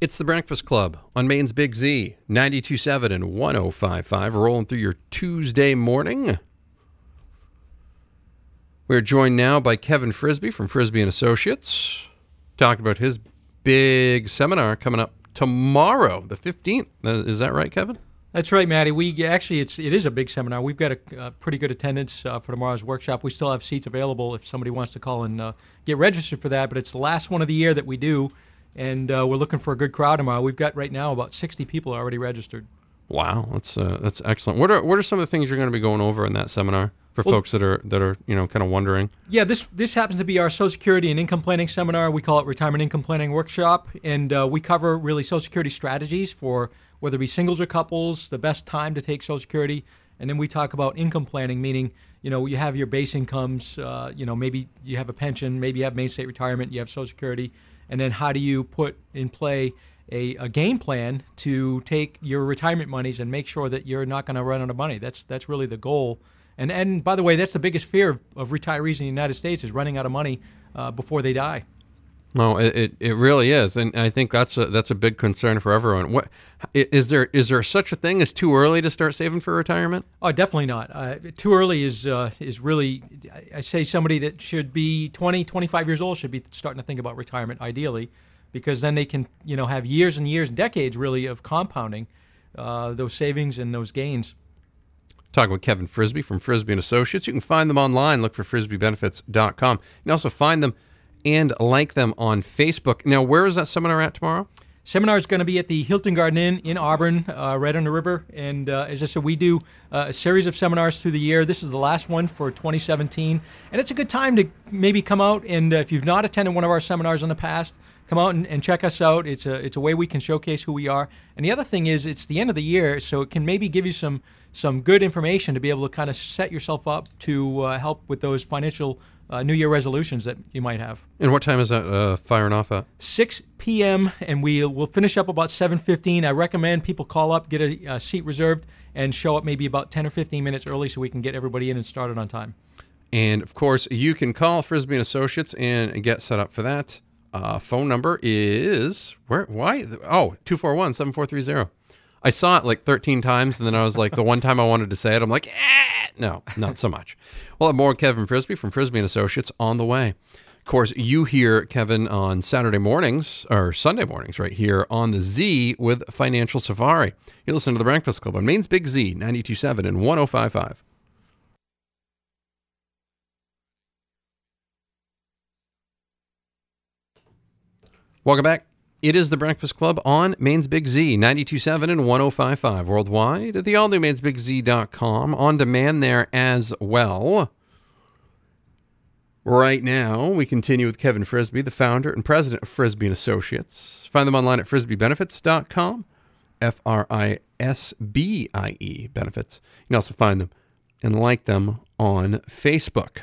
It's the Breakfast Club on Maine's Big Z, 92.7 and 105.5, rolling through your Tuesday morning. We're joined now by Kevin Frisbie from Frisbie and Associates, talking about his big seminar coming up tomorrow, the 15th. Is that right, Kevin? That's right, Maddie. We actually it's it is a big seminar. We've got a, a pretty good attendance uh, for tomorrow's workshop. We still have seats available if somebody wants to call and uh, get registered for that. But it's the last one of the year that we do, and uh, we're looking for a good crowd tomorrow. We've got right now about 60 people already registered. Wow, that's uh, that's excellent. What are what are some of the things you're going to be going over in that seminar? for well, folks that are that are you know kind of wondering. Yeah, this this happens to be our Social Security and income planning seminar. We call it Retirement Income Planning Workshop, and uh, we cover really Social Security strategies for whether it be singles or couples, the best time to take Social Security, and then we talk about income planning, meaning you know you have your base incomes, uh, you know maybe you have a pension, maybe you have Maine State retirement, you have Social Security, and then how do you put in play a, a, game plan to take your retirement monies and make sure that you're not going to run out of money. That's that's really the goal and and by the way, that's the biggest fear of, of retirees in the United States is running out of money uh, before they die. No, it, it really is, and I think that's a that's a big concern for everyone. What is there is there such a thing as too early to start saving for retirement? Oh, definitely not. Uh, too early is uh, is really I say somebody that should be 20, 25 years old should be starting to think about retirement ideally, because then they can you know have years and years, and decades really of compounding uh, those savings and those gains. Talking with Kevin Frisbie from Frisbie and Associates. You can find them online. Look for frisbiebenefits.com. You can also find them and like them on Facebook. Now, where is that seminar at tomorrow? Seminar is going to be at the Hilton Garden Inn in Auburn, uh, right on the river. And uh, as I said, we do uh, a series of seminars through the year. This is the last one for 2017, and it's a good time to maybe come out and uh, if you've not attended one of our seminars in the past, come out and, and, check us out. It's a it's a way we can showcase who we are. And the other thing is, it's the end of the year, so it can maybe give you some some good information to be able to kind of set yourself up to uh, help with those financial uh, New Year resolutions that you might have. And what time is that uh, firing off at? 6 p.m. and we will finish up about 7:15. I recommend people call up, get a, a seat reserved, and show up maybe about 10 or 15 minutes early so we can get everybody in and started on time. And of course, you can call Frisbie and Associates and get set up for that. Uh, phone number is where? Why? Oh, 241 7430. I saw it like 13 times, and then I was like, the one time I wanted to say it, I'm like, eh, no, not so much. We'll more Kevin Frisbie from Frisbie and Associates on the way. Of course, you hear Kevin on Saturday mornings or Sunday mornings right here on the Z with Financial Safari. You listen to the Breakfast Club on Maine's Big Z, 92.7 and 105.5. Welcome back. It is the Breakfast Club on Maine's Big Z, 92.7 and 105.5 worldwide at the all new mainsbigz.com, on demand there as well. Right now, we continue with Kevin Frisbie, the founder and president of Frisbie and Associates. Find them online at frisbiebenefits.com, F R I S B I E benefits. You can also find them and like them on Facebook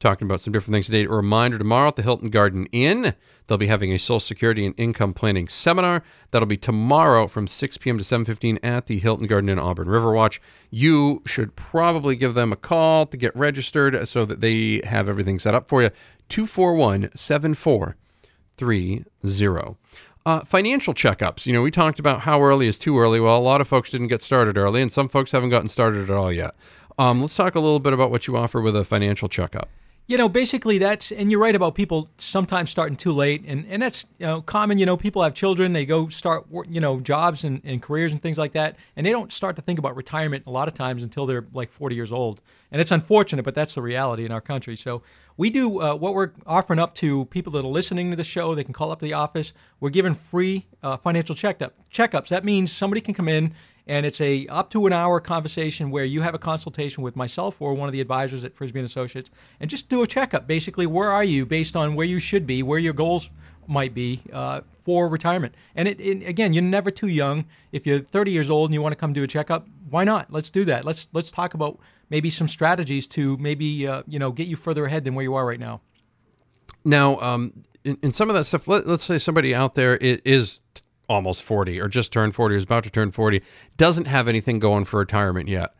talking about some different things today. A reminder tomorrow at the Hilton Garden Inn, they'll be having a Social Security and Income Planning seminar. That'll be tomorrow from 6 p.m. to 7:15 at the Hilton Garden Inn Auburn Riverwatch. You should probably give them a call to get registered so that they have everything set up for you. 241 7430. Uh, financial checkups. You know, we talked about how early is too early. Well, a lot of folks didn't get started early, and some folks haven't gotten started at all yet. Um, let's talk a little bit about what you offer with a financial checkup. You know, basically that's, and you're right about people sometimes starting too late, and, and that's you know, common. You know, people have children, they go start, you know, jobs and, and careers and things like that, and they don't start to think about retirement a lot of times until they're like 40 years old. And it's unfortunate, but that's the reality in our country. So we do uh, what we're offering up to people that are listening to the show. They can call up the office. We're giving free uh, financial checkup checkups. That means somebody can come in and it's a up to an hour conversation where you have a consultation with myself or one of the advisors at Frisbie and Associates, and just do a checkup. Basically, where are you based on where you should be, where your goals might be uh, for retirement. And it, it, again, you're never too young. If you're 30 years old and you want to come do a checkup, why not? Let's do that. Let's let's talk about maybe some strategies to maybe uh, you know get you further ahead than where you are right now. Now, um, in, some of that stuff, let, us say somebody out there is, is almost 40 or just turned 40 or is about to turn 40, doesn't have anything going for retirement yet.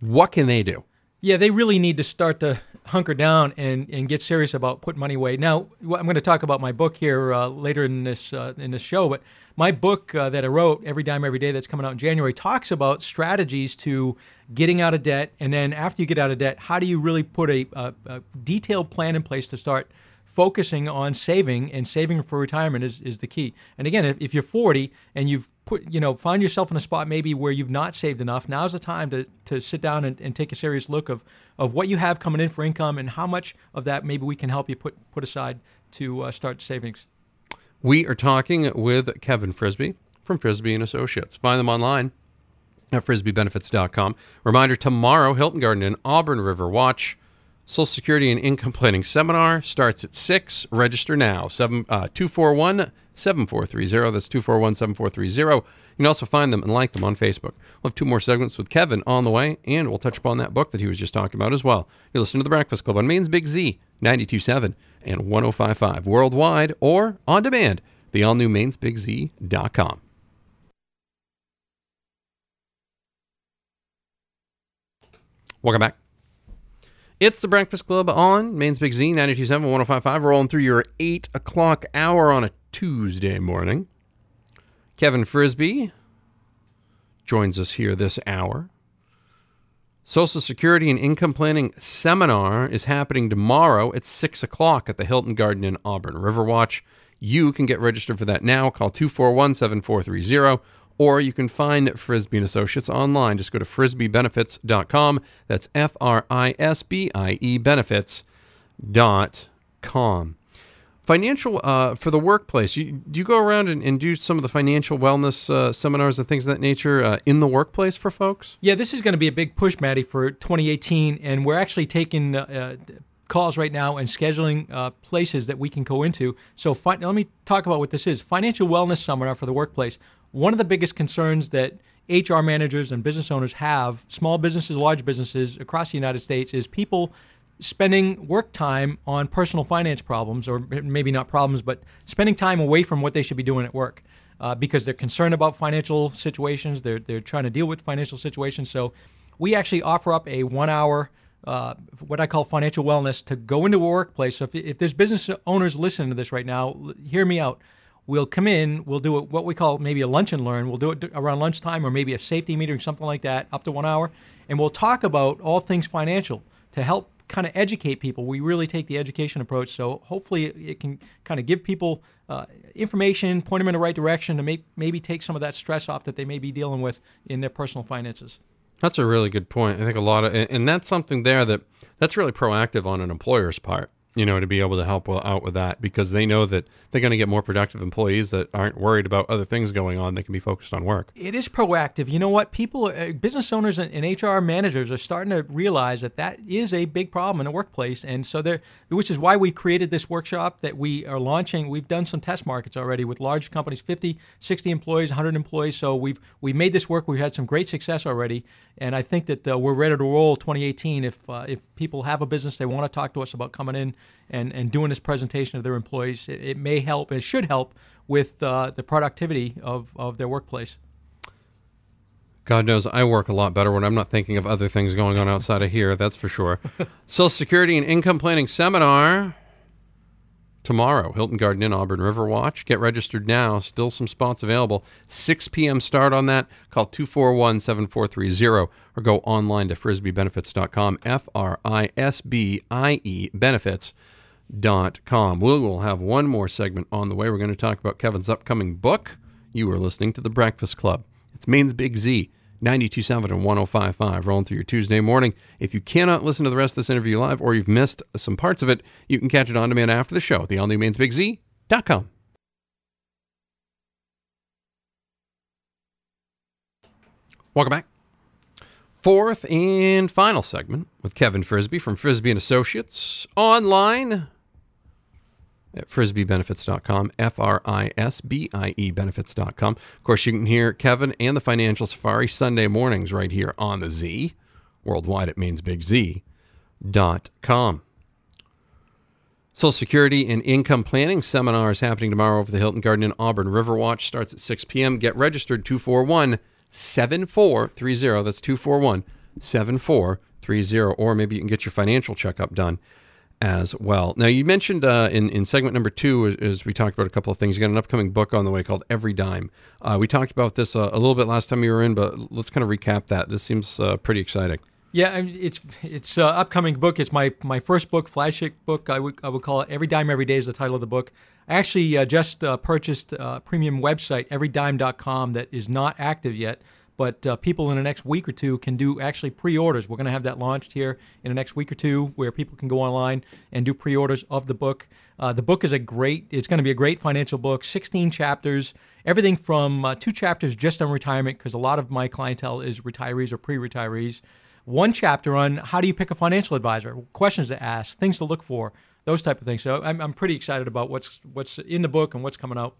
What can they do? Yeah, they really need to start to hunker down and, and get serious about putting money away. Now, I'm going to talk about my book here uh, later in this uh, in this show, but my book uh, that I wrote, Every Dime Every Day, that's coming out in January, talks about strategies to getting out of debt, and then after you get out of debt, how do you really put a, a, a detailed plan in place to start focusing on saving and saving for retirement is, is the key. And again, if, you're 40 and you've put, you know, find yourself in a spot maybe where you've not saved enough, now's the time to, to sit down and, and take a serious look of, of what you have coming in for income and how much of that maybe we can help you put, put aside to uh, start savings. We are talking with Kevin Frisbie from Frisbie and Associates. Find them online at frisbiebenefits.com. Reminder tomorrow, Hilton Garden and Auburn River Watch Social Security and Income Planning Seminar starts at 6. Register now. 7, uh, 241 7430. That's 241 7430. You can also find them and like them on Facebook. We'll have two more segments with Kevin on the way, and we'll touch upon that book that he was just talking about as well. You listen to The Breakfast Club on Maine's Big Z, 92.7 and 105.5 worldwide or on demand, the all new mainsbigz.com. Welcome back. It's the Breakfast Club on Maine's Big Z, 927 1055, rolling through your 8 o'clock hour on a Tuesday morning. Kevin Frisbie joins us here this hour. Social Security and Income Planning Seminar is happening tomorrow at 6 o'clock at the Hilton Garden Inn Auburn. Riverwatch, you can get registered for that now. Call 241 7430 or you can find Frisbie and Associates online. Just go to frisbiebenefits.com. That's F R I S B I E benefits.com. Financial uh, for the workplace. You, do you go around and, and, do some of the financial wellness uh, seminars and things of that nature uh, in the workplace for folks? Yeah, this is going to be a big push, Maddie, for 2018, and we're actually taking uh, calls right now and scheduling uh, places that we can go into. So fi- let me talk about what this is: financial wellness seminar for the workplace. One of the biggest concerns that HR managers and business owners have, small businesses, large businesses across the United States, is people spending work time on personal finance problems, or maybe not problems, but spending time away from what they should be doing at work. Uh, because they're concerned about financial situations, they're, they're trying to deal with financial situations. So, we actually offer up a one hour, uh, what I call financial wellness, to go into a workplace. So, if, if there's business owners listening to this right now, hear me out we'll come in, we'll do what we call maybe a lunch and learn. We'll do it around lunchtime or maybe a safety meeting, something like that, up to one hour. And we'll talk about all things financial to help kind of educate people. We really take the education approach. So hopefully it can kind of give people uh, information, point them in the right direction to make, maybe take some of that stress off that they may be dealing with in their personal finances. That's a really good point. I think a lot of, and that's something there that that's really proactive on an employer's part you know, to be able to help out with that because they know that they're going to get more productive employees that aren't worried about other things going on. They can be focused on work. It is proactive. You know what? People, uh, business owners, and, HR managers are starting to realize that that is a big problem in the workplace, and so there, which is why we created this workshop that we are launching. We've done some test markets already with large companies, 50, 60 employees, 100 employees. So we've we made this work. We've had some great success already, and I think that uh, we're ready to roll 2018. If uh, if people have a business, they want to talk to us about coming in and, and doing this presentation of their employees, it, it may help, it should help with uh, the productivity of, of their workplace. God knows I work a lot better when I'm not thinking of other things going on outside of here, that's for sure. Social Security and Income Planning Seminar tomorrow, Hilton Garden Inn, Auburn River Watch. Get registered now. Still some spots available. 6 p.m. start on that. Call 241 7430 or go online to frisbiebenefits.com. F R I S B I E benefits dot com. We will have one more segment on the way. We're going to talk about Kevin's upcoming book. You are listening to The Breakfast Club. It's Maine's Big Z, 92.7 and 105.5, rolling through your Tuesday morning. If you cannot listen to the rest of this interview live or you've missed some parts of it, you can catch it on demand after the show at the all new. Welcome back. Fourth and final segment with Kevin Frisbie from Frisbie and Associates online at frisbiebenefits.com, F R I S B I E benefits.com. Of course, you can hear Kevin and the Financial Safari Sunday mornings right here on the Z. Worldwide, it means big Z. Dot com. Social Security and Income Planning seminar is happening tomorrow over the Hilton Garden Inn Auburn. Riverwatch starts at 6 p.m. Get registered 241 7430. That's 241 7430. Or maybe you can get your financial checkup done as well. Now, you mentioned uh, in, in segment number two, as, as, we talked about a couple of things, you got an upcoming book on the way called Every Dime. Uh, we talked about this uh, a little bit last time you were in, but let's kind of recap that. This seems uh, pretty exciting. Yeah, it's it's uh, upcoming book. It's my my first book, flagship book. I would I would call it Every Dime Every Day is the title of the book. I actually uh, just purchased a premium website, everydime.com, that is not active yet. But uh, people in the next week or two can do actually pre-orders. We're going to have that launched here in the next week or two, where people can go online and do pre-orders of the book. Uh, the book is a great. It's going to be a great financial book. 16 chapters, everything from uh, two chapters just on retirement, because a lot of my clientele is retirees or pre-retirees one chapter on how do you pick a financial advisor, questions to ask, things to look for, those type of things. So I'm, I'm pretty excited about what's what's in the book and what's coming out.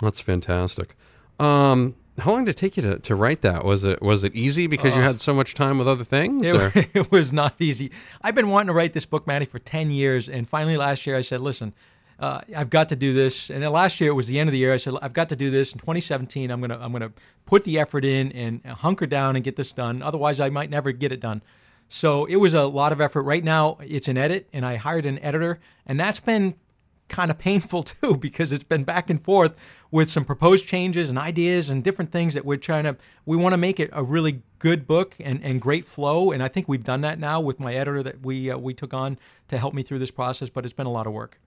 That's fantastic. Um, how long did it take you to, to write that? Was it was it easy because uh, you had so much time with other things? It, it, was not easy. I've been wanting to write this book, Maddie, for ten years, and finally last year I said, "Listen, uh, I've got to do this. And then last year it was the end of the year. I said I've got to do this. In 2017, I'm gonna I'm gonna put the effort in and hunker down and get this done. Otherwise, I might never get it done. So it was a lot of effort. Right now, it's an edit, and I hired an editor, and that's been kind of painful too because it's been back and forth with some proposed changes and ideas and different things that we're trying to we want to make it a really good book and, and great flow. And i think we've done that now with my editor that we uh, we took on to help me through this process but it's been a lot of work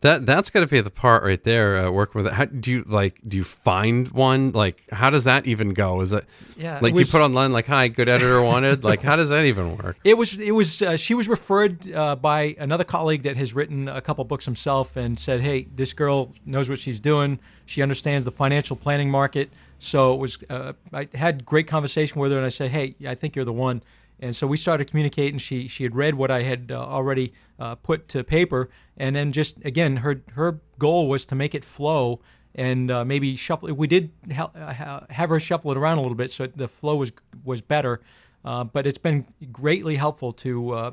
that that's got to be the part right there. Uh, working with it. How do you like? Do you find one? Like, how does that even go? Is it yeah? Like, was, you put online like, "Hi, good editor wanted." like, how does that even work? It was it was uh, she was referred uh, by another colleague that has written a couple books himself and said, "Hey, this girl knows what she's doing. She understands the financial planning market." So it was. Uh, I had great conversation with her, and I said, "Hey, I think you're the one." And so we started communicating. She she had read what I had uh, already uh, put to paper, and then just again, her her goal was to make it flow and uh, maybe shuffle. We did ha- have her shuffle it around a little bit, so the flow was was better. Uh, but it's been greatly helpful to uh,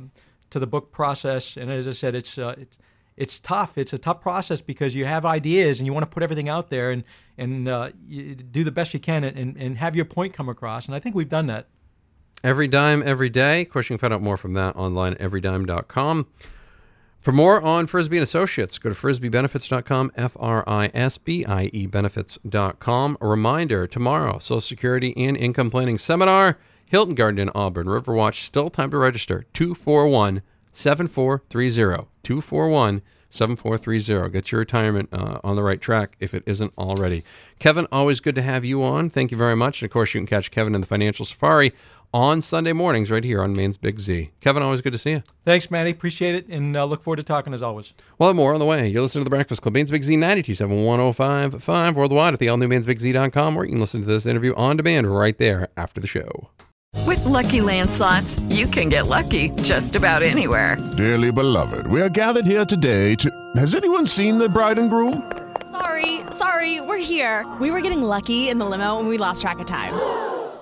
to the book process. And as I said, it's uh, it's it's tough. It's a tough process because you have ideas and you want to put everything out there and and do the best you can and, and have your point come across. And I think we've done that. Every dime, every day. Of course, you can find out more from that online at everydime.com. For more on Frisbie and Associates, go to frisbiebenefits.com, F R I S B I E benefits.com. A reminder tomorrow, Social Security and Income Planning Seminar, Hilton Garden Inn Auburn, Riverwatch. Still time to register 241 7430. 241 7430. Get your retirement uh, on the right track if it isn't already. Kevin, always good to have you on. Thank you very much. And of course, you can catch Kevin in the Financial Safari on Sunday mornings right here on Maine's Big Z. Kevin, always good to see you. Thanks, Matty. Appreciate it, and uh, look forward to talking as always. Well, more on the way. You're listening to The Breakfast Club, Maine's Big Z, 927-1055 worldwide at the all-new or you can listen to this interview on demand right there after the show. With Lucky Land slots, you can get lucky just about anywhere. Dearly beloved, we are gathered here today to... Has anyone seen the bride and groom? Sorry, sorry, we're here. We were getting lucky in the limo and we lost track of time.